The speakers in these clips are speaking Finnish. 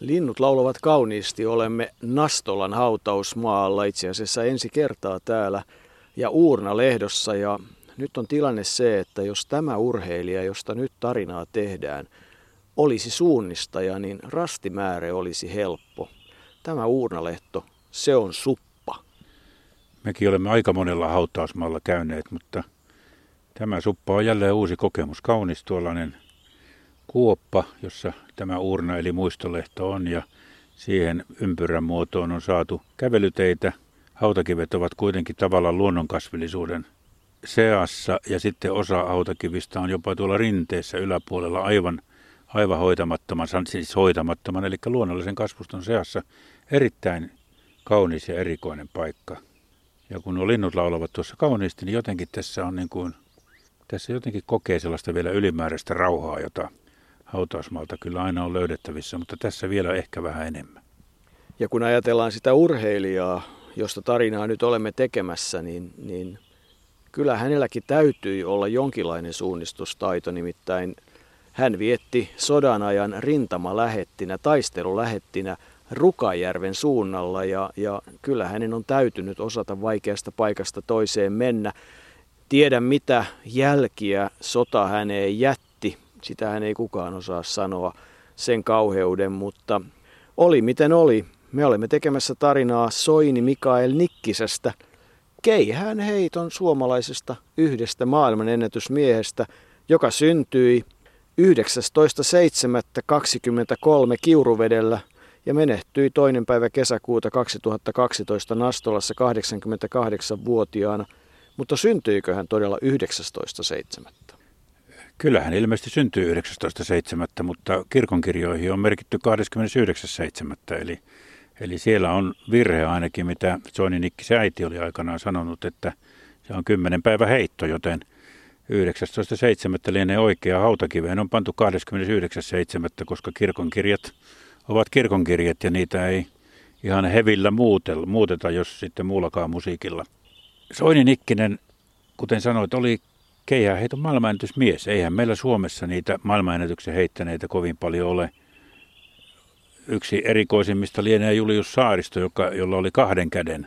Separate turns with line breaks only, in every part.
Linnut laulavat kauniisti. Olemme Nastolan hautausmaalla itse asiassa ensi kertaa täällä ja Uurna-lehdossa. Ja nyt on tilanne se, että jos tämä urheilija, josta nyt tarinaa tehdään, olisi suunnistaja, niin rastimäärä olisi helppo. Tämä Uurnalehto, se on suppa.
Mekin olemme aika monella hautausmaalla käyneet, mutta tämä suppa on jälleen uusi kokemus. Kaunis tuollainen kuoppa, jossa tämä urna eli muistolehto on ja siihen ympyrän muotoon on saatu kävelyteitä. Hautakivet ovat kuitenkin tavallaan luonnonkasvillisuuden seassa ja sitten osa hautakivistä on jopa tuolla rinteessä yläpuolella aivan, aivan hoitamattoman, siis hoitamattoman, eli luonnollisen kasvuston seassa erittäin kaunis ja erikoinen paikka. Ja kun nuo linnut laulavat tuossa kauniisti, niin jotenkin tässä on niin kuin, tässä jotenkin kokee sellaista vielä ylimääräistä rauhaa, jota hautausmaalta kyllä aina on löydettävissä, mutta tässä vielä ehkä vähän enemmän.
Ja kun ajatellaan sitä urheilijaa, josta tarinaa nyt olemme tekemässä, niin, niin kyllä hänelläkin täytyy olla jonkinlainen suunnistustaito, nimittäin hän vietti sodan ajan rintamalähettinä, taistelulähettinä Rukajärven suunnalla ja, ja kyllä hänen on täytynyt osata vaikeasta paikasta toiseen mennä. Tiedä mitä jälkiä sota häneen jätti Sitähän ei kukaan osaa sanoa sen kauheuden, mutta oli miten oli. Me olemme tekemässä tarinaa Soini Mikael Nikkisestä, keihään heiton suomalaisesta yhdestä maailmanennätysmiehestä, joka syntyi 19.7.23 Kiuruvedellä ja menehtyi toinen päivä kesäkuuta 2012 Nastolassa 88-vuotiaana. Mutta syntyikö hän todella 19.7.?
Kyllähän ilmeisesti syntyy 19.7., mutta kirkonkirjoihin on merkitty 29.7. Eli, eli siellä on virhe ainakin, mitä Soini Nikkisen äiti oli aikanaan sanonut, että se on 10 päivä heitto, joten 19.7. lienee oikea hautakiveen on pantu 29.7., koska kirkonkirjat ovat kirkonkirjat ja niitä ei ihan hevillä muuteta, jos sitten muullakaan musiikilla. Soini Nikkinen, kuten sanoit, oli keihäänheiton maailmanennätysmies. Eihän meillä Suomessa niitä maailmanennätyksen heittäneitä kovin paljon ole. Yksi erikoisimmista lienee Julius Saaristo, joka, jolla oli kahden käden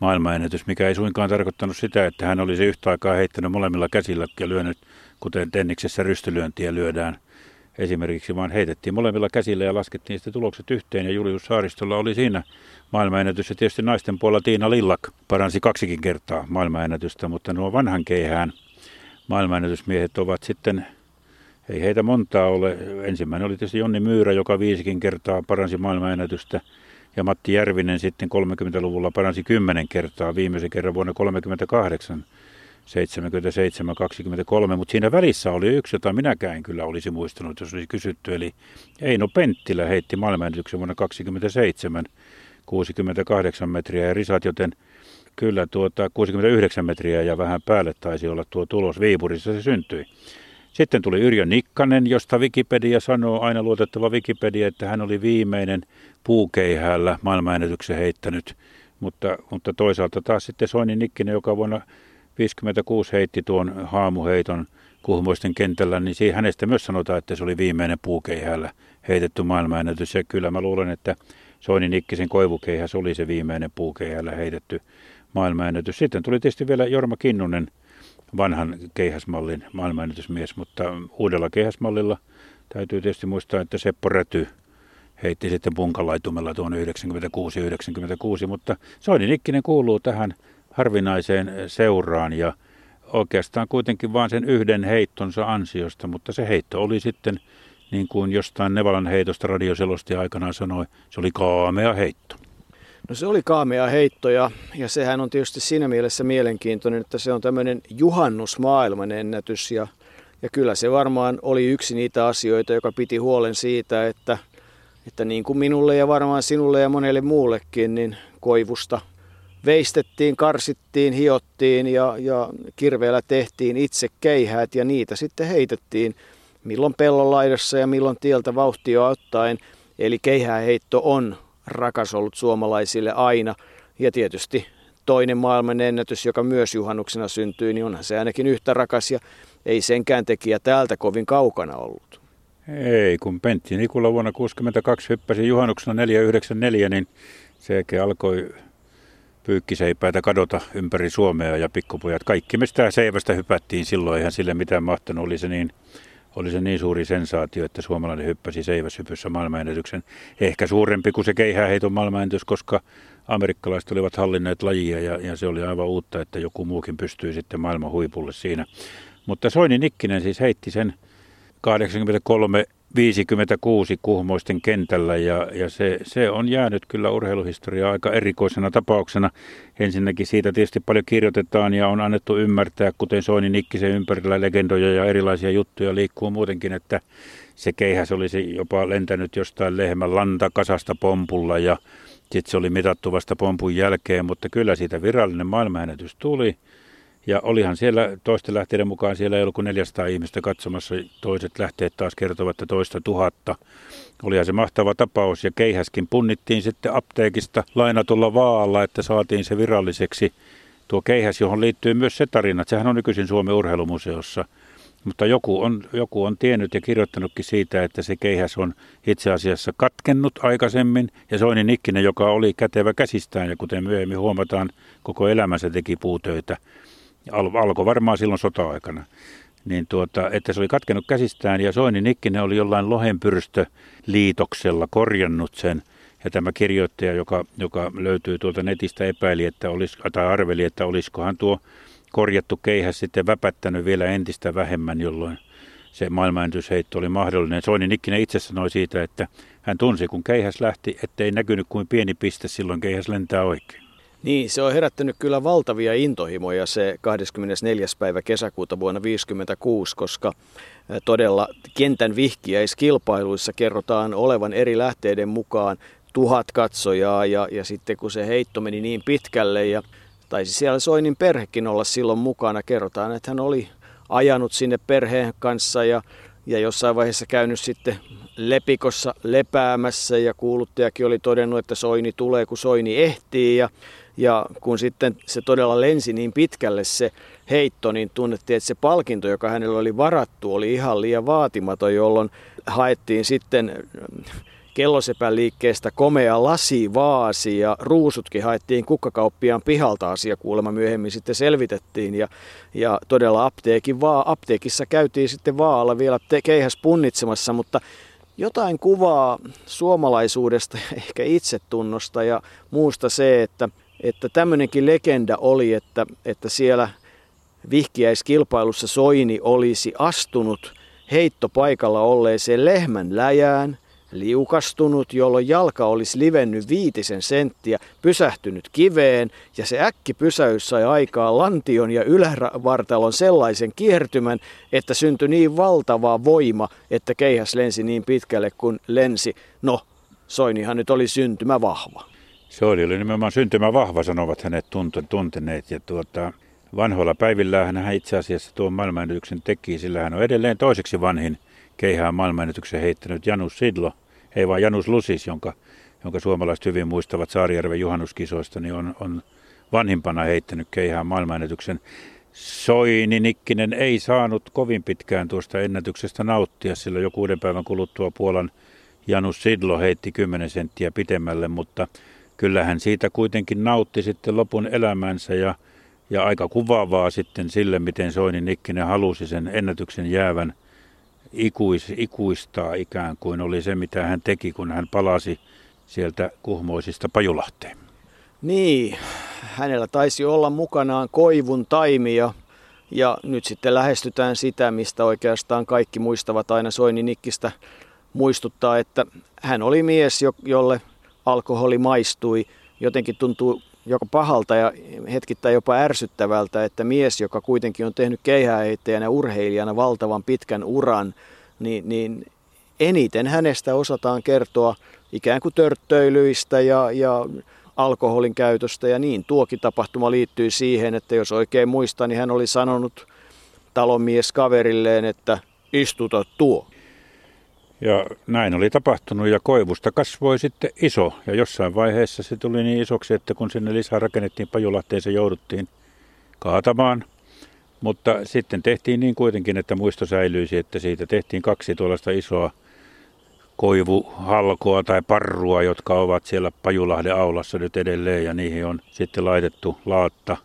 maailmanennätys, mikä ei suinkaan tarkoittanut sitä, että hän olisi yhtä aikaa heittänyt molemmilla käsillä ja lyönyt, kuten tenniksessä rystylyöntiä lyödään esimerkiksi, vaan heitettiin molemmilla käsillä ja laskettiin sitten tulokset yhteen. Ja Julius Saaristolla oli siinä maailmanennätys. Ja tietysti naisten puolella Tiina Lillak paransi kaksikin kertaa maailmanennätystä, mutta nuo vanhan keihään maailmanennätysmiehet ovat sitten, ei heitä montaa ole. Ensimmäinen oli tietysti Jonni Myyrä, joka viisikin kertaa paransi maailmanennätystä. Ja Matti Järvinen sitten 30-luvulla paransi kymmenen kertaa, viimeisen kerran vuonna 1938. 77-23, mutta siinä välissä oli yksi, jota minäkään kyllä olisi muistanut, jos olisi kysytty. Eli Eino Penttilä heitti maailmanennätyksen vuonna 27, 68 metriä ja risat, joten Kyllä tuota 69 metriä ja vähän päälle taisi olla tuo tulos. Viipurissa se syntyi. Sitten tuli Yrjö Nikkanen, josta Wikipedia sanoo, aina luotettava Wikipedia, että hän oli viimeinen puukeihällä maailmanennätyksen heittänyt. Mutta, mutta toisaalta taas sitten Soini Nikkinen, joka vuonna 56 heitti tuon haamuheiton kuhmoisten kentällä, niin siihen hänestä myös sanotaan, että se oli viimeinen puukeihällä heitetty maailmanennätys. Ja kyllä mä luulen, että Soini Nikkisen koivukeihäs oli se viimeinen puukeihällä heitetty maailmanennätys. Sitten tuli tietysti vielä Jorma Kinnunen, vanhan keihäsmallin maailmanennätysmies, mutta uudella keihäsmallilla täytyy tietysti muistaa, että Seppo Räty heitti sitten punkalaitumella tuon 96-96, mutta Soini Nikkinen kuuluu tähän harvinaiseen seuraan ja oikeastaan kuitenkin vain sen yhden heittonsa ansiosta, mutta se heitto oli sitten, niin kuin jostain Nevalan heitosta radioselosti aikanaan sanoi, se oli kaamea heitto.
No se oli kaamea heitto ja, ja sehän on tietysti siinä mielessä mielenkiintoinen, että se on tämmöinen juhannusmaailman ennätys ja, ja kyllä se varmaan oli yksi niitä asioita, joka piti huolen siitä, että, että niin kuin minulle ja varmaan sinulle ja monelle muullekin, niin koivusta veistettiin, karsittiin, hiottiin ja, ja kirveellä tehtiin itse keihäät ja niitä sitten heitettiin milloin pellon laidassa ja milloin tieltä vauhtia ottaen. Eli keihääheitto on rakas ollut suomalaisille aina. Ja tietysti toinen maailman ennätys, joka myös juhannuksena syntyi, niin onhan se ainakin yhtä rakas ja ei senkään tekijä täältä kovin kaukana ollut.
Ei, kun Pentti Nikula vuonna 1962 hyppäsi juhannuksena 494, niin se alkoi pyykkiseipäitä kadota ympäri Suomea ja pikkupojat. Kaikki me sitä seivästä hypättiin silloin, eihän sille mitään mahtanut. Oli se niin, oli se niin suuri sensaatio, että suomalainen hyppäsi seiväshypyssä maailmanennätyksen. Ehkä suurempi kuin se keihääheiton maailmanennätys, koska amerikkalaiset olivat hallinneet lajia ja, ja se oli aivan uutta, että joku muukin pystyy sitten maailman huipulle siinä. Mutta Soini Nikkinen siis heitti sen 83 56 kuhmoisten kentällä ja, ja se, se, on jäänyt kyllä urheiluhistoriaa aika erikoisena tapauksena. Ensinnäkin siitä tietysti paljon kirjoitetaan ja on annettu ymmärtää, kuten Soini Nikkisen ympärillä legendoja ja erilaisia juttuja liikkuu muutenkin, että se keihäs olisi jopa lentänyt jostain lehmän lantakasasta pompulla ja sitten se oli mitattu vasta pompun jälkeen, mutta kyllä siitä virallinen maailmanennätys tuli. Ja olihan siellä toisten lähteiden mukaan, siellä ei ollut kuin 400 ihmistä katsomassa, toiset lähteet taas kertovat, että toista tuhatta. Olihan se mahtava tapaus ja keihäskin punnittiin sitten apteekista lainatulla vaalla, että saatiin se viralliseksi. Tuo keihäs, johon liittyy myös se tarina, että sehän on nykyisin Suomen urheilumuseossa. Mutta joku on, joku on tiennyt ja kirjoittanutkin siitä, että se keihäs on itse asiassa katkennut aikaisemmin. Ja Soini Nikkinen, joka oli kätevä käsistään ja kuten myöhemmin huomataan, koko elämänsä teki puutöitä al- alkoi varmaan silloin sota-aikana, niin tuota, että se oli katkenut käsistään ja Soini Nikkinen oli jollain lohenpyrystöliitoksella korjannut sen. Ja tämä kirjoittaja, joka, joka löytyy tuolta netistä, epäili, että olis, tai arveli, että olisikohan tuo korjattu keihäs sitten väpättänyt vielä entistä vähemmän, jolloin se maailmanennätysheitto oli mahdollinen. Soini Nikkinen itse sanoi siitä, että hän tunsi, kun keihäs lähti, ettei näkynyt kuin pieni piste, silloin keihäs lentää oikein.
Niin, se on herättänyt kyllä valtavia intohimoja se 24. päivä kesäkuuta vuonna 1956, koska todella kentän vihkiäiskilpailuissa kerrotaan olevan eri lähteiden mukaan tuhat katsojaa ja, ja sitten kun se heitto meni niin pitkälle ja taisi siellä Soinin perhekin olla silloin mukana, kerrotaan, että hän oli ajanut sinne perheen kanssa ja, ja jossain vaiheessa käynyt sitten lepikossa lepäämässä ja kuuluttajakin oli todennut, että Soini tulee kun Soini ehtii ja ja kun sitten se todella lensi niin pitkälle se heitto, niin tunnettiin, että se palkinto, joka hänellä oli varattu, oli ihan liian vaatimaton, jolloin haettiin sitten kellosepän liikkeestä komea lasivaasi ja ruusutkin haettiin kukkakauppiaan pihalta. Asia kuulemma myöhemmin sitten selvitettiin ja, ja todella apteekin vaan, apteekissa käytiin sitten vaalla vielä te, keihäs punnitsemassa, mutta jotain kuvaa suomalaisuudesta, ehkä itsetunnosta ja muusta se, että että tämmöinenkin legenda oli, että, että siellä vihkiäiskilpailussa Soini olisi astunut heittopaikalla olleeseen lehmän läjään, liukastunut, jolloin jalka olisi livennyt viitisen senttiä, pysähtynyt kiveen ja se äkki pysäys sai aikaa lantion ja ylävartalon sellaisen kiertymän, että syntyi niin valtava voima, että keihäs lensi niin pitkälle kuin lensi. No, Soinihan nyt oli syntymä vahva.
Se oli, nimenomaan syntymä vahva, sanovat hänet tunteneet. Ja tuota, vanhoilla päivillä hän itse asiassa tuon maailmanennätyksen teki, sillä hän on edelleen toiseksi vanhin keihään maailmanennätyksen heittänyt Janus Sidlo, ei vaan Janus Lusis, jonka, jonka suomalaiset hyvin muistavat Saarijärven juhannuskisoista, niin on, on vanhimpana heittänyt keihään maailmanennätyksen. Soini Nikkinen ei saanut kovin pitkään tuosta ennätyksestä nauttia, sillä jo kuuden päivän kuluttua Puolan Janus Sidlo heitti 10 senttiä pitemmälle, mutta kyllähän siitä kuitenkin nautti sitten lopun elämänsä ja, ja aika kuvaavaa sitten sille, miten Soini Nikkinen halusi sen ennätyksen jäävän ikuis, ikuistaa ikään kuin oli se, mitä hän teki, kun hän palasi sieltä kuhmoisista Pajulahteen.
Niin, hänellä taisi olla mukanaan koivun taimia ja nyt sitten lähestytään sitä, mistä oikeastaan kaikki muistavat aina Soini Nikkistä muistuttaa, että hän oli mies, jolle alkoholi maistui. Jotenkin tuntuu joko pahalta ja hetkittäin jopa ärsyttävältä, että mies, joka kuitenkin on tehnyt keihääheittäjänä urheilijana valtavan pitkän uran, niin, niin eniten hänestä osataan kertoa ikään kuin törttöilyistä ja, ja alkoholin käytöstä ja niin. Tuokin tapahtuma liittyy siihen, että jos oikein muistan, niin hän oli sanonut talonmies kaverilleen, että istuta tuo.
Ja näin oli tapahtunut ja koivusta kasvoi sitten iso ja jossain vaiheessa se tuli niin isoksi, että kun sinne lisää rakennettiin Pajulahteen, se jouduttiin kaatamaan. Mutta sitten tehtiin niin kuitenkin, että muisto säilyisi, että siitä tehtiin kaksi tuollaista isoa koivuhalkoa tai parrua, jotka ovat siellä Pajulahden aulassa nyt edelleen ja niihin on sitten laitettu laatta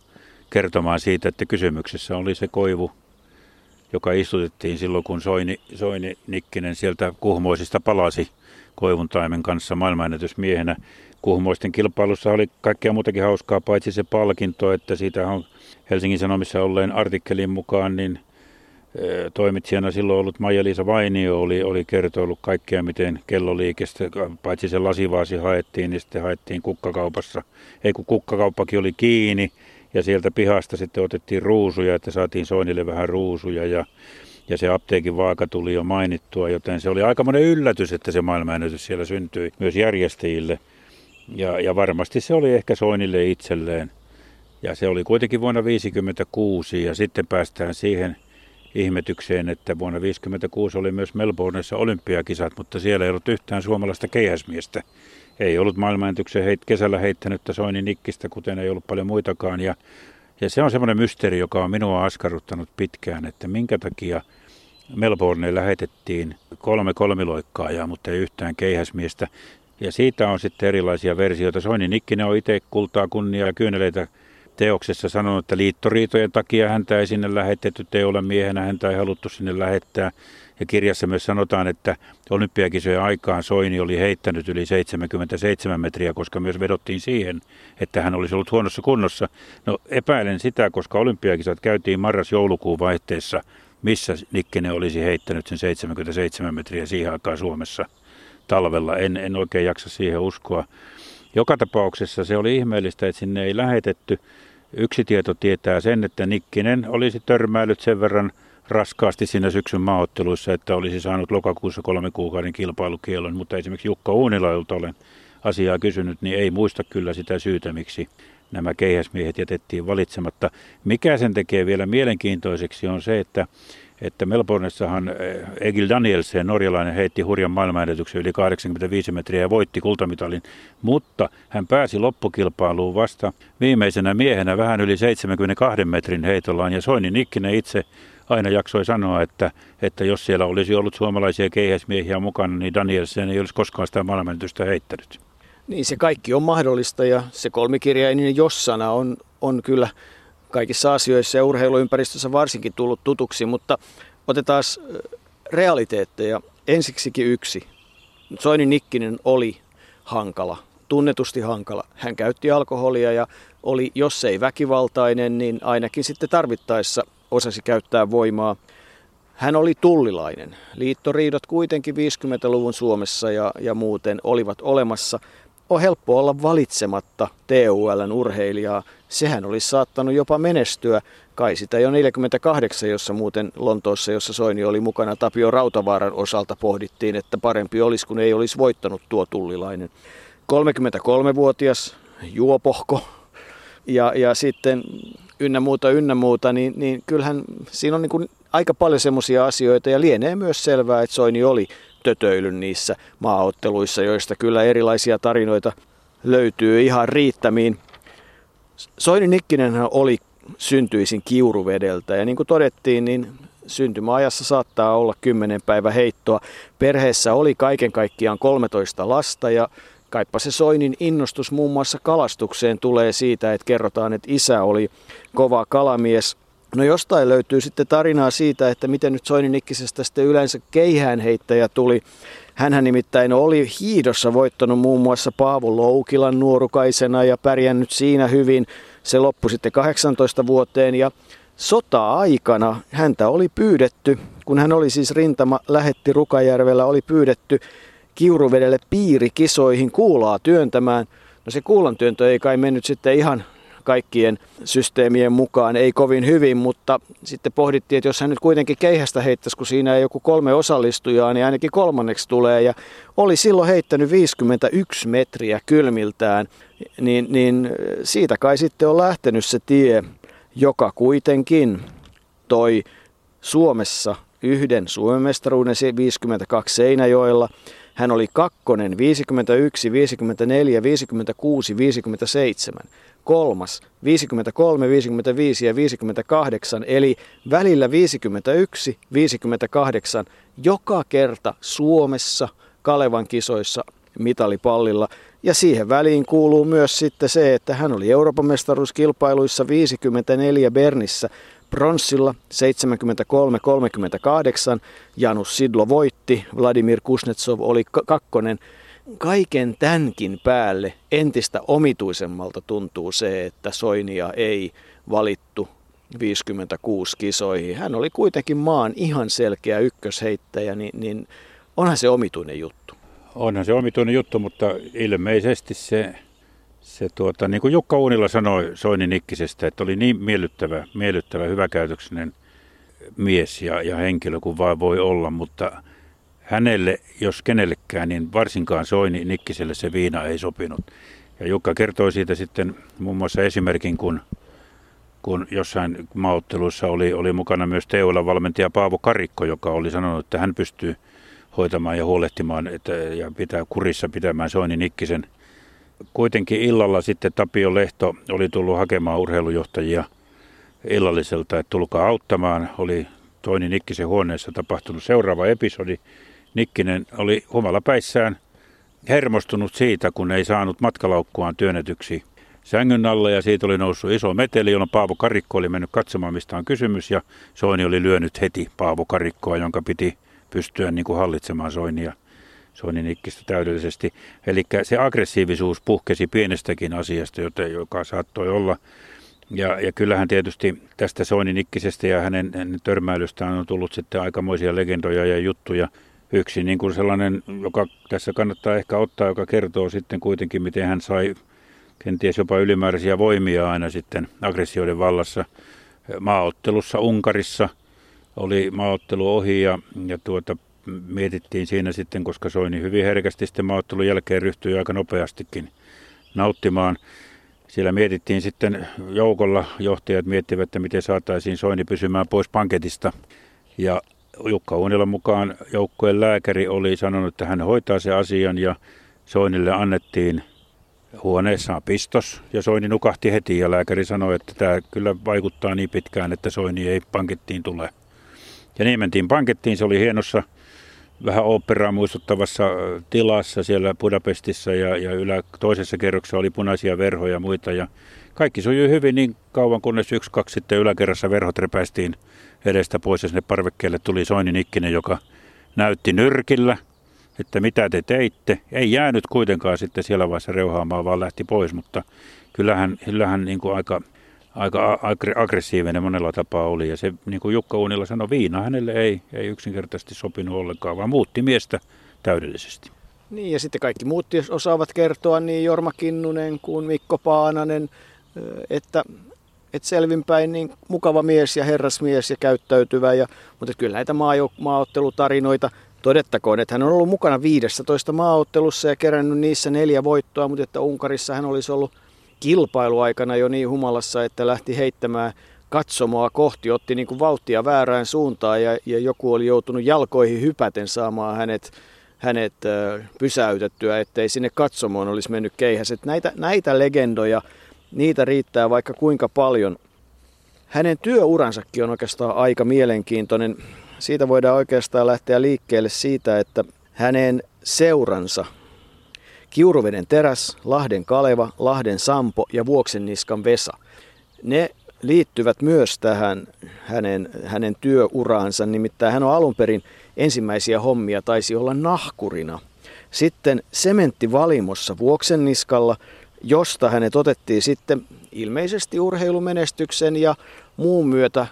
kertomaan siitä, että kysymyksessä oli se koivu, joka istutettiin silloin, kun Soini, Soini Nikkinen sieltä kuhmoisista palasi koivuntaimen kanssa maailmanennätysmiehenä. Kuhmoisten kilpailussa oli kaikkea muutakin hauskaa, paitsi se palkinto, että siitä on Helsingin Sanomissa olleen artikkelin mukaan, niin toimitsijana silloin ollut Maija-Liisa Vainio oli, oli kertoillut kaikkea, miten kelloliikestä, paitsi se lasivaasi haettiin, niin sitten haettiin kukkakaupassa. Ei kun kukkakauppakin oli kiinni ja sieltä pihasta sitten otettiin ruusuja, että saatiin Soinille vähän ruusuja ja, ja se apteekin vaaka tuli jo mainittua, joten se oli aikamoinen yllätys, että se maailmanennätys siellä syntyi myös järjestäjille. Ja, ja varmasti se oli ehkä Soinille itselleen. Ja se oli kuitenkin vuonna 1956 ja sitten päästään siihen ihmetykseen, että vuonna 1956 oli myös Melbourneissa olympiakisat, mutta siellä ei ollut yhtään suomalaista keihäsmiestä. Ei ollut maailmanennätyksen heit, kesällä heittänyttä Soini Nikkistä, kuten ei ollut paljon muitakaan. Ja, ja se on semmoinen mysteeri, joka on minua askarruttanut pitkään, että minkä takia Melbourneen lähetettiin kolme kolmiloikkaajaa, mutta ei yhtään keihäsmiestä. Ja siitä on sitten erilaisia versioita. Soini Nikkinen on itse kultaa, kunnia ja kyyneleitä teoksessa sanonut, että liittoriitojen takia häntä ei sinne lähetetty, ei ole miehenä, häntä ei haluttu sinne lähettää. Ja kirjassa myös sanotaan, että olympiakisojen aikaan Soini oli heittänyt yli 77 metriä, koska myös vedottiin siihen, että hän olisi ollut huonossa kunnossa. No epäilen sitä, koska olympiakisat käytiin marras-joulukuun vaihteessa, missä Nikkinen olisi heittänyt sen 77 metriä siihen aikaan Suomessa talvella. En, en oikein jaksa siihen uskoa. Joka tapauksessa se oli ihmeellistä, että sinne ei lähetetty. Yksi tieto tietää sen, että Nikkinen olisi törmäillyt sen verran raskaasti siinä syksyn maaotteluissa, että olisi saanut lokakuussa kolme kuukauden kilpailukielon, mutta esimerkiksi Jukka Uunila, jolta olen asiaa kysynyt, niin ei muista kyllä sitä syytä, miksi nämä keihäsmiehet jätettiin valitsematta. Mikä sen tekee vielä mielenkiintoiseksi on se, että että Melbourneessahan eh, Egil Danielsen, norjalainen, heitti hurjan maailmanennätyksen yli 85 metriä ja voitti kultamitalin, mutta hän pääsi loppukilpailuun vasta viimeisenä miehenä vähän yli 72 metrin heitollaan ja Soini Nikkinen itse aina jaksoi sanoa, että, että jos siellä olisi ollut suomalaisia keihäsmiehiä mukana, niin Danielsen ei olisi koskaan sitä maailmanennätystä heittänyt.
Niin se kaikki on mahdollista ja se kolmikirjainen jossana on, on kyllä kaikissa asioissa ja urheiluympäristössä varsinkin tullut tutuksi, mutta otetaan realiteetteja. Ensiksikin yksi. Soini Nikkinen oli hankala, tunnetusti hankala. Hän käytti alkoholia ja oli, jos ei väkivaltainen, niin ainakin sitten tarvittaessa osasi käyttää voimaa. Hän oli tullilainen. Liittoriidot kuitenkin 50-luvun Suomessa ja, ja muuten olivat olemassa – on helppo olla valitsematta TULn urheilijaa. Sehän olisi saattanut jopa menestyä. Kai sitä jo 48, jossa muuten Lontoossa, jossa Soini oli mukana Tapio Rautavaaran osalta pohdittiin, että parempi olisi, kun ei olisi voittanut tuo tullilainen. 33-vuotias juopohko ja, ja sitten ynnä muuta, ynnä muuta, niin, niin kyllähän siinä on niin kuin aika paljon semmoisia asioita ja lienee myös selvää, että Soini oli tötöilyn niissä maaotteluissa, joista kyllä erilaisia tarinoita löytyy ihan riittämiin. Soini Nikkinen oli syntyisin kiuruvedeltä ja niin kuin todettiin, niin syntymäajassa saattaa olla 10 päivä heittoa. Perheessä oli kaiken kaikkiaan 13 lasta ja Kaipa se Soinin innostus muun muassa kalastukseen tulee siitä, että kerrotaan, että isä oli kova kalamies. No jostain löytyy sitten tarinaa siitä, että miten nyt Nikkisestä sitten yleensä keihäänheittäjä tuli. Hänhän nimittäin oli hiidossa voittanut muun muassa Paavo Loukilan nuorukaisena ja pärjännyt siinä hyvin. Se loppui sitten 18 vuoteen ja sota-aikana häntä oli pyydetty, kun hän oli siis rintama, lähetti Rukajärvellä, oli pyydetty Kiuruvedelle piirikisoihin kuulaa työntämään. No se kuulan työntö ei kai mennyt sitten ihan kaikkien systeemien mukaan ei kovin hyvin, mutta sitten pohdittiin, että jos hän nyt kuitenkin keihästä heittäisi, kun siinä ei joku kolme osallistujaa, niin ainakin kolmanneksi tulee. Ja oli silloin heittänyt 51 metriä kylmiltään, niin, niin siitä kai sitten on lähtenyt se tie, joka kuitenkin toi Suomessa yhden Suomen mestaruuden 52 Seinäjoella Hän oli kakkonen 51, 54, 56, 57. Kolmas 53, 55 ja 58, eli välillä 51, 58 joka kerta Suomessa Kalevan kisoissa mitalipallilla. Ja siihen väliin kuuluu myös sitten se, että hän oli Euroopan mestaruuskilpailuissa 54 Bernissä pronssilla 73-38. Janus Sidlo voitti, Vladimir Kuznetsov oli kakkonen. Kaiken tämänkin päälle entistä omituisemmalta tuntuu se, että Soinia ei valittu 56 kisoihin. Hän oli kuitenkin maan ihan selkeä ykkösheittäjä, niin, niin onhan se omituinen juttu.
Onhan se omituinen juttu, mutta ilmeisesti se, se tuota, niin kuin Jukka Uunila sanoi Soini Nikkisestä, että oli niin miellyttävä, miellyttävä hyväkäytöksinen mies ja, ja henkilö kuin vaan voi olla, mutta hänelle, jos kenellekään, niin varsinkaan Soini Nikkiselle se viina ei sopinut. Ja Jukka kertoi siitä sitten muun muassa esimerkin, kun, kun jossain maaotteluissa oli, oli mukana myös Teulan valmentaja Paavo Karikko, joka oli sanonut, että hän pystyy hoitamaan ja huolehtimaan että, ja pitää kurissa pitämään Soini Nikkisen. Kuitenkin illalla sitten Tapio Lehto oli tullut hakemaan urheilujohtajia illalliselta, että tulkaa auttamaan. Oli Toini Nikkisen huoneessa tapahtunut seuraava episodi. Nikkinen oli humalapäissään hermostunut siitä, kun ei saanut matkalaukkuaan työnnetyksi sängyn alle ja siitä oli noussut iso meteli, jolloin Paavo Karikko oli mennyt katsomaan, mistä on kysymys ja Soini oli lyönyt heti Paavo Karikkoa, jonka piti pystyä niin kuin hallitsemaan Soinia, Soinin ikkistä täydellisesti. Eli se aggressiivisuus puhkesi pienestäkin asiasta, jota, joka saattoi olla. Ja, ja kyllähän tietysti tästä Soinin ikkisestä ja hänen, hänen törmäilystään on tullut sitten aikamoisia legendoja ja juttuja. Yksi niin kuin sellainen, joka tässä kannattaa ehkä ottaa, joka kertoo sitten kuitenkin, miten hän sai kenties jopa ylimääräisiä voimia aina sitten aggressioiden vallassa maaottelussa Unkarissa – oli maaottelu ohi ja, ja tuota, mietittiin siinä sitten, koska Soini hyvin herkästi sitten maaottelun jälkeen ryhtyi aika nopeastikin nauttimaan. Siellä mietittiin sitten joukolla, johtajat miettivät, että miten saataisiin Soini pysymään pois panketista. Ja Jukka Uunilan mukaan joukkojen lääkäri oli sanonut, että hän hoitaa se asian ja Soinille annettiin huoneessaan pistos ja Soini nukahti heti ja lääkäri sanoi, että tämä kyllä vaikuttaa niin pitkään, että Soini ei pankettiin tule. Ja niin mentiin pankettiin, se oli hienossa, vähän operaa muistuttavassa tilassa siellä Budapestissa ja, ja ylä, toisessa kerroksessa oli punaisia verhoja ja muita. Ja kaikki sujui hyvin niin kauan, kunnes yksi, kaksi sitten yläkerrassa verhot repäistiin edestä pois ja sinne parvekkeelle tuli Soinin ikkinen, joka näytti nyrkillä, että mitä te teitte. Ei jäänyt kuitenkaan sitten siellä vaiheessa reuhaamaan, vaan lähti pois, mutta kyllähän, kyllähän niin kuin aika aika aggressiivinen monella tapaa oli. Ja se, niin kuin Jukka Uunila sanoi, viina hänelle ei, ei yksinkertaisesti sopinut ollenkaan, vaan muutti miestä täydellisesti.
Niin ja sitten kaikki muut osaavat kertoa, niin Jorma Kinnunen kuin Mikko Paananen, että, että selvinpäin niin mukava mies ja herrasmies ja käyttäytyvä. Ja, mutta kyllä näitä maajo- maaottelutarinoita todettakoon, että hän on ollut mukana 15 maaottelussa ja kerännyt niissä neljä voittoa, mutta että Unkarissa hän olisi ollut kilpailuaikana jo niin humalassa, että lähti heittämään katsomoa kohti, otti niin kuin vauhtia väärään suuntaan ja, ja joku oli joutunut jalkoihin hypäten saamaan hänet, hänet pysäytettyä, ettei sinne katsomoon olisi mennyt keihäset. Näitä, näitä legendoja, niitä riittää vaikka kuinka paljon. Hänen työuransakin on oikeastaan aika mielenkiintoinen. Siitä voidaan oikeastaan lähteä liikkeelle siitä, että hänen seuransa Kiuruveden teräs, Lahden Kaleva, Lahden Sampo ja Vuoksenniskan Vesa. Ne liittyvät myös tähän hänen, hänen työuraansa, nimittäin hän on alun perin ensimmäisiä hommia taisi olla nahkurina. Sitten sementtivalimossa Vuoksenniskalla, josta hänet otettiin sitten ilmeisesti urheilumenestyksen ja muun myötä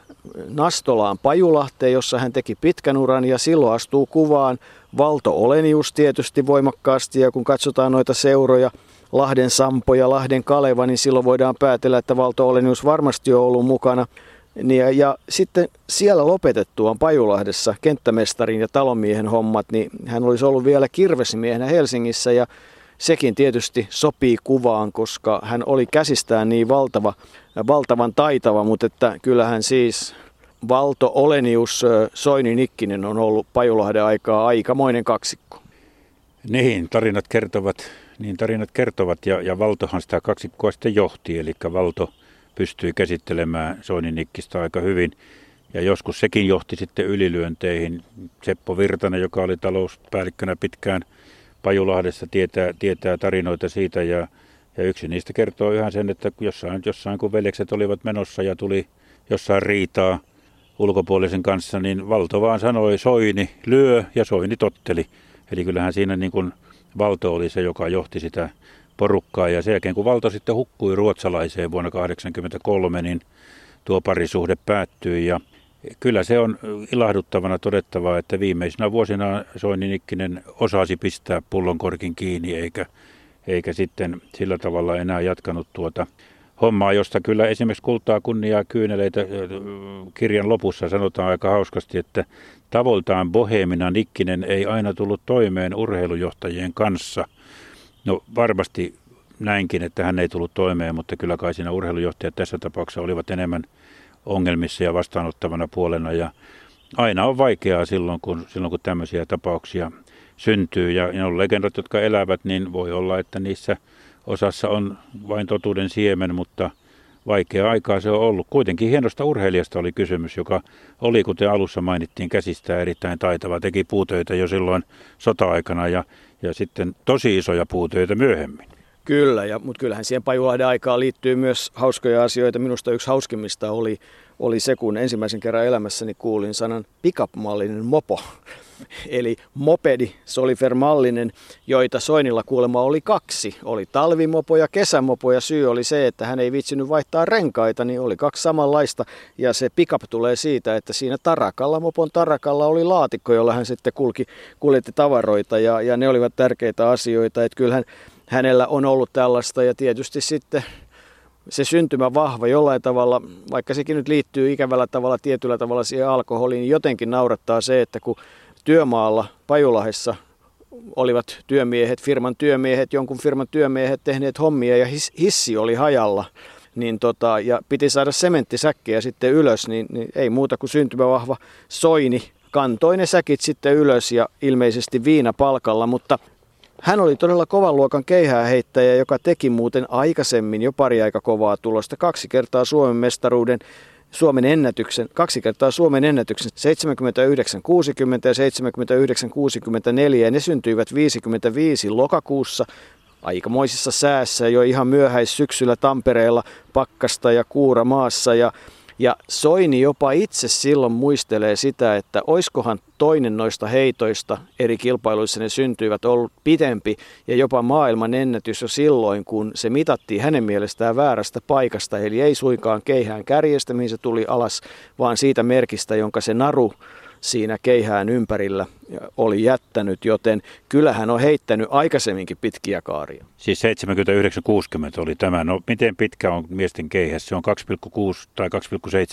Nastolaan Pajulahteen, jossa hän teki pitkän uran ja silloin astuu kuvaan Valto Olenius tietysti voimakkaasti ja kun katsotaan noita seuroja, Lahden Sampo ja Lahden Kaleva, niin silloin voidaan päätellä, että Valto Olenius varmasti on ollut mukana. Ja, ja sitten siellä lopetettuaan Pajulahdessa kenttämestarin ja talonmiehen hommat, niin hän olisi ollut vielä kirvesmiehenä Helsingissä ja sekin tietysti sopii kuvaan, koska hän oli käsistään niin valtava, valtavan taitava, mutta että kyllähän siis Valto Olenius Soini Nikkinen on ollut Pajulahden aikaa aikamoinen kaksikko.
Niin, tarinat kertovat, niin tarinat kertovat ja, ja Valtohan sitä kaksikkoa sitten johti, eli Valto pystyi käsittelemään Soininikkistä aika hyvin. Ja joskus sekin johti sitten ylilyönteihin. Seppo Virtanen, joka oli talouspäällikkönä pitkään Pajulahdessa, tietää, tietää tarinoita siitä. Ja, ja yksi niistä kertoo ihan sen, että jossain, jossain kun veljekset olivat menossa ja tuli jossain riitaa ulkopuolisen kanssa, niin Valto vaan sanoi Soini lyö ja Soini totteli. Eli kyllähän siinä niin kuin Valto oli se, joka johti sitä porukkaa. Ja sen jälkeen kun Valto sitten hukkui ruotsalaiseen vuonna 1983, niin tuo parisuhde päättyi. Ja kyllä se on ilahduttavana todettavaa, että viimeisinä vuosina Soini Nikkinen osasi pistää pullonkorkin kiinni, eikä, eikä sitten sillä tavalla enää jatkanut tuota hommaa, josta kyllä esimerkiksi kultaa kunniaa kyyneleitä kirjan lopussa sanotaan aika hauskasti, että tavoiltaan bohemina Nikkinen ei aina tullut toimeen urheilujohtajien kanssa. No varmasti näinkin, että hän ei tullut toimeen, mutta kyllä kai siinä urheilujohtajat tässä tapauksessa olivat enemmän ongelmissa ja vastaanottavana puolena. Ja aina on vaikeaa silloin, kun, silloin, kun tämmöisiä tapauksia syntyy. Ja, ja on legendat, jotka elävät, niin voi olla, että niissä osassa on vain totuuden siemen, mutta – vaikea aikaa se on ollut. Kuitenkin hienosta urheilijasta oli kysymys, joka oli, kuten alussa mainittiin, käsistä erittäin taitava. Teki puutöitä jo silloin sota-aikana ja, ja sitten tosi isoja puutöitä myöhemmin.
Kyllä, ja, mutta kyllähän siihen Pajulahden aikaan liittyy myös hauskoja asioita. Minusta yksi hauskimmista oli, oli se, kun ensimmäisen kerran elämässäni kuulin sanan pickup-mallinen mopo. Eli mopedi, Solifer-mallinen, joita Soinilla kuulemma oli kaksi. Oli talvimopo ja kesämopo ja syy oli se, että hän ei vitsinyt vaihtaa renkaita, niin oli kaksi samanlaista. Ja se pickup tulee siitä, että siinä tarakalla, mopon tarakalla oli laatikko, jolla hän sitten kulki, kuljetti tavaroita ja, ja ne olivat tärkeitä asioita. Että kyllähän hänellä on ollut tällaista. Ja tietysti sitten se syntymä vahva jollain tavalla, vaikka sekin nyt liittyy ikävällä tavalla tietyllä tavalla siihen alkoholiin, niin jotenkin naurattaa se, että kun työmaalla Pajulahessa olivat työmiehet, firman työmiehet, jonkun firman työmiehet tehneet hommia ja hissi oli hajalla, niin tota, ja piti saada sementtisäkkejä sitten ylös, niin, niin ei muuta kuin syntymävahva soini kantoi ne säkit sitten ylös ja ilmeisesti viina palkalla, mutta hän oli todella kovan luokan keihääheittäjä, joka teki muuten aikaisemmin jo pari aika kovaa tulosta. Kaksi kertaa Suomen mestaruuden, Suomen ennätyksen, kaksi kertaa Suomen ennätyksen 79-60 ja 79-64 ja ne syntyivät 55 lokakuussa aikamoisissa säässä jo ihan myöhäissyksyllä Tampereella pakkasta ja kuura maassa ja ja Soini jopa itse silloin muistelee sitä, että oiskohan toinen noista heitoista eri kilpailuissa ne syntyivät ollut pitempi ja jopa maailman ennätys jo silloin, kun se mitattiin hänen mielestään väärästä paikasta. Eli ei suinkaan keihään kärjestä, mihin se tuli alas, vaan siitä merkistä, jonka se naru siinä keihään ympärillä oli jättänyt, joten kyllähän on heittänyt aikaisemminkin pitkiä kaaria.
Siis 79-60 oli tämä. No miten pitkä on miesten keihä? Se on 2,6 tai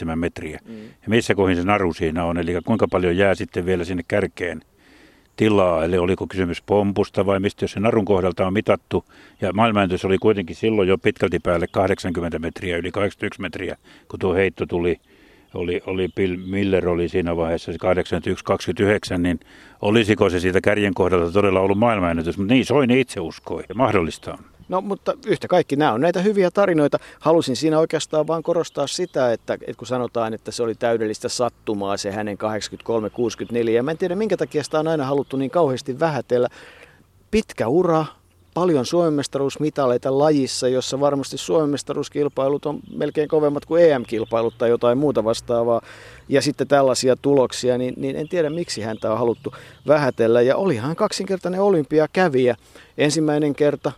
2,7 metriä. Mm. Ja missä kohin se naru siinä on? Eli kuinka paljon jää sitten vielä sinne kärkeen tilaa? Eli oliko kysymys pompusta vai mistä, jos se narun kohdalta on mitattu? Ja maailmanennätys oli kuitenkin silloin jo pitkälti päälle 80 metriä, yli 81 metriä, kun tuo heitto tuli – oli, oli Bill Miller oli siinä vaiheessa 81-29, niin olisiko se siitä kärjen kohdalta todella ollut maailmanennätys? Mutta niin Soini itse uskoi ja mahdollista on.
No mutta yhtä kaikki nämä on näitä hyviä tarinoita. Halusin siinä oikeastaan vaan korostaa sitä, että, että kun sanotaan, että se oli täydellistä sattumaa se hänen 83-64, ja mä en tiedä minkä takia sitä on aina haluttu niin kauheasti vähätellä. Pitkä ura, paljon Suomen mestaruusmitaleita lajissa, jossa varmasti Suomen mestaruuskilpailut on melkein kovemmat kuin EM-kilpailut tai jotain muuta vastaavaa. Ja sitten tällaisia tuloksia, niin, niin en tiedä miksi häntä on haluttu vähätellä. Ja olihan kaksinkertainen olympiakävijä. Ensimmäinen kerta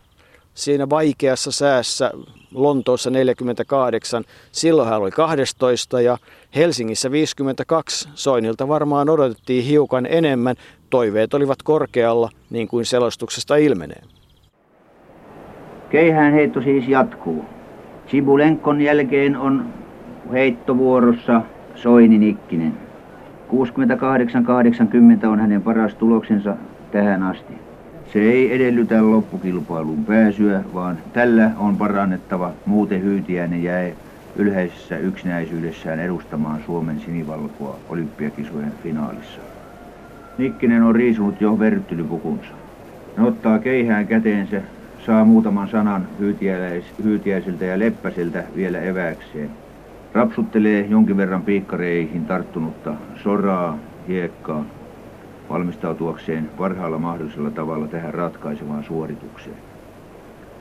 siinä vaikeassa säässä Lontoossa 48, silloin hän oli 12 ja Helsingissä 52. Soinilta varmaan odotettiin hiukan enemmän. Toiveet olivat korkealla, niin kuin selostuksesta ilmenee.
Keihään heitto siis jatkuu. Sibulenkon jälkeen on heittovuorossa Soini Nikkinen. 68-80 on hänen paras tuloksensa tähän asti. Se ei edellytä loppukilpailuun pääsyä, vaan tällä on parannettava, muuten hyytiäinen jäi ylhäisessä yksinäisyydessään edustamaan Suomen sinivalkoa olympiakisojen finaalissa. Nikkinen on riisunut jo verryttelypukunsa. Ne ottaa keihään käteensä, saa muutaman sanan hyytiäisiltä ja leppäsiltä vielä eväkseen. Rapsuttelee jonkin verran piikkareihin tarttunutta soraa, hiekkaa, valmistautuakseen parhaalla mahdollisella tavalla tähän ratkaisevaan suoritukseen.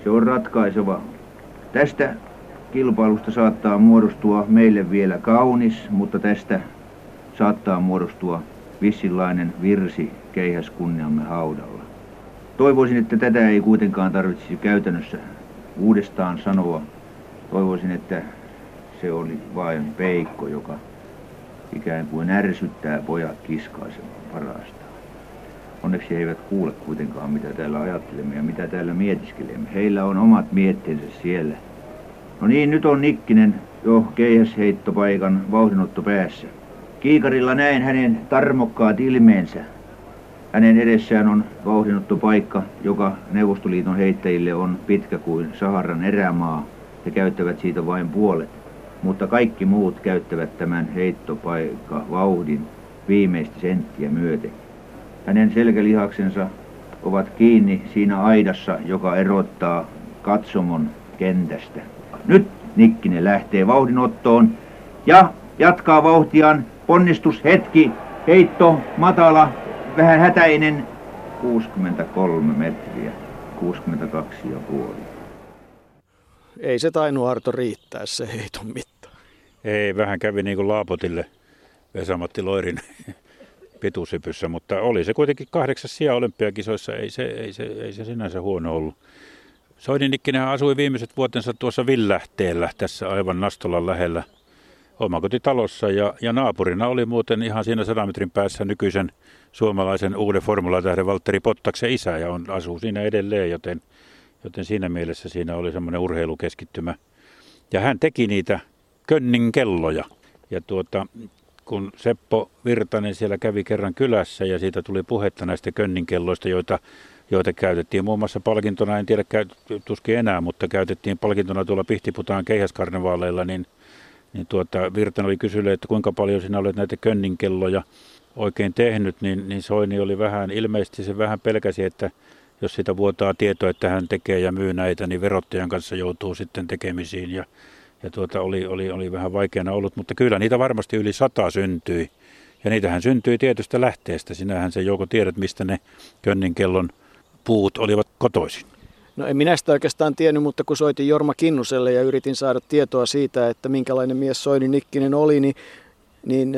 Se on ratkaiseva. Tästä kilpailusta saattaa muodostua meille vielä kaunis, mutta tästä saattaa muodostua vissilainen virsi keihäskunniamme haudalla. Toivoisin, että tätä ei kuitenkaan tarvitsisi käytännössä uudestaan sanoa. Toivoisin, että se oli vain peikko, joka ikään kuin ärsyttää pojat kiskaisemaan parasta. Onneksi he eivät kuule kuitenkaan, mitä täällä ajattelemme ja mitä täällä mietiskelemme. Heillä on omat mietteensä siellä. No niin, nyt on Nikkinen jo keihäsheittopaikan vauhdinotto päässä. Kiikarilla näen hänen tarmokkaat ilmeensä. Hänen edessään on vauhdinotto paikka, joka Neuvostoliiton heittäjille on pitkä kuin Saharan erämaa. He käyttävät siitä vain puolet, mutta kaikki muut käyttävät tämän heittopaikka vauhdin viimeistä senttiä myöten. Hänen selkälihaksensa ovat kiinni siinä aidassa, joka erottaa katsomon kentästä. Nyt Nikkinen lähtee vauhdinottoon ja jatkaa vauhtiaan. Ponnistushetki, heitto, matala, vähän hätäinen, 63 metriä, 62 ja puoli.
Ei se tainnut Arto riittää se heiton mitta.
Ei, vähän kävi niin kuin Laapotille Vesamatti Loirin pituushypyssä, mutta oli se kuitenkin kahdeksas sija olympiakisoissa, ei se, ei se, ei se sinänsä huono ollut. Soininikkinenhän asui viimeiset vuotensa tuossa Villähteellä, tässä aivan Nastolan lähellä omakotitalossa. Ja, ja naapurina oli muuten ihan siinä 100 metrin päässä nykyisen suomalaisen uuden formulatähden Valtteri Pottaksen isä ja on, asuu siinä edelleen, joten, joten siinä mielessä siinä oli semmoinen urheilukeskittymä. Ja hän teki niitä könnin kelloja. Ja tuota, kun Seppo Virtanen siellä kävi kerran kylässä ja siitä tuli puhetta näistä könninkelloista, joita, joita käytettiin muun muassa palkintona, en tiedä tuskin enää, mutta käytettiin palkintona tuolla Pihtiputaan keihäskarnevaaleilla, niin, niin tuota, Virtanen oli kysynyt, että kuinka paljon sinä olet näitä könninkelloja oikein tehnyt, niin, niin Soini oli vähän, ilmeisesti se vähän pelkäsi, että jos sitä vuotaa tietoa, että hän tekee ja myy näitä, niin verottajan kanssa joutuu sitten tekemisiin ja ja tuota, oli, oli, oli vähän vaikeana ollut, mutta kyllä niitä varmasti yli sata syntyi. Ja niitähän syntyi tietystä lähteestä. Sinähän se joko tiedät, mistä ne Könninkellon puut olivat kotoisin.
No en minä sitä oikeastaan tiennyt, mutta kun soitin Jorma Kinnuselle ja yritin saada tietoa siitä, että minkälainen mies Soini Nikkinen oli, niin niin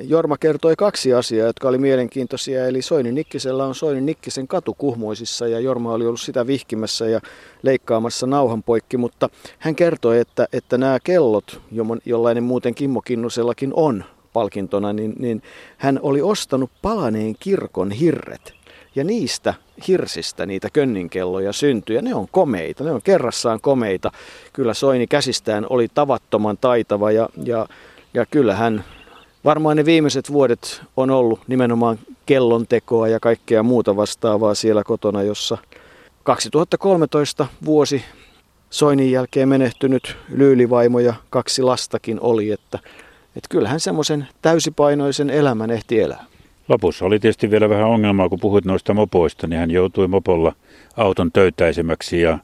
Jorma kertoi kaksi asiaa, jotka oli mielenkiintoisia. Eli Soini Nikkisellä on Soini Nikkisen katu Kuhmoisissa ja Jorma oli ollut sitä vihkimässä ja leikkaamassa nauhan poikki. Mutta hän kertoi, että, että nämä kellot, jollainen muuten Kimmo Kinnusellakin on palkintona, niin, niin hän oli ostanut palaneen kirkon hirret. Ja niistä hirsistä niitä könninkelloja syntyi. Ja ne on komeita, ne on kerrassaan komeita. Kyllä Soini käsistään oli tavattoman taitava ja, ja ja kyllä hän Varmaan ne viimeiset vuodet on ollut nimenomaan kellontekoa ja kaikkea muuta vastaavaa siellä kotona, jossa 2013 vuosi Soinin jälkeen menehtynyt lyylivaimo ja kaksi lastakin oli, että, että kyllähän semmoisen täysipainoisen elämän ehti elää.
Lopussa oli tietysti vielä vähän ongelmaa, kun puhuit noista mopoista, niin hän joutui mopolla auton töytäisemäksi ja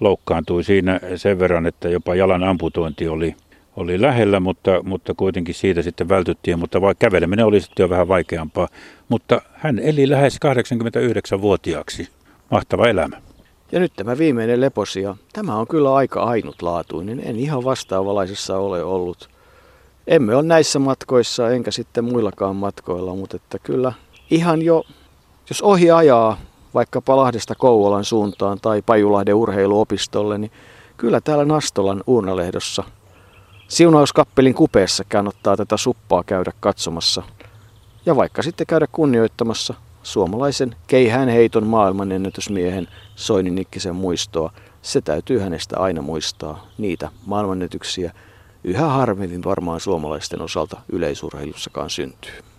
loukkaantui siinä sen verran, että jopa jalan amputointi oli oli lähellä, mutta, mutta kuitenkin siitä sitten vältyttiin, mutta vai käveleminen oli sitten jo vähän vaikeampaa. Mutta hän eli lähes 89-vuotiaaksi. Mahtava elämä.
Ja nyt tämä viimeinen leposia. Tämä on kyllä aika ainutlaatuinen. En ihan vastaavalaisessa ole ollut. Emme ole näissä matkoissa, enkä sitten muillakaan matkoilla, mutta että kyllä ihan jo, jos ohi ajaa vaikka Lahdesta Kouvolan suuntaan tai Pajulahden urheiluopistolle, niin kyllä täällä Nastolan uurnalehdossa – Siunauskappelin kupeessa kannattaa tätä suppaa käydä katsomassa ja vaikka sitten käydä kunnioittamassa suomalaisen keihään heiton maailmanennätysmiehen Soini Nikkisen muistoa. Se täytyy hänestä aina muistaa, niitä maailmanennätyksiä yhä harvemmin varmaan suomalaisten osalta yleisurheilussakaan syntyy.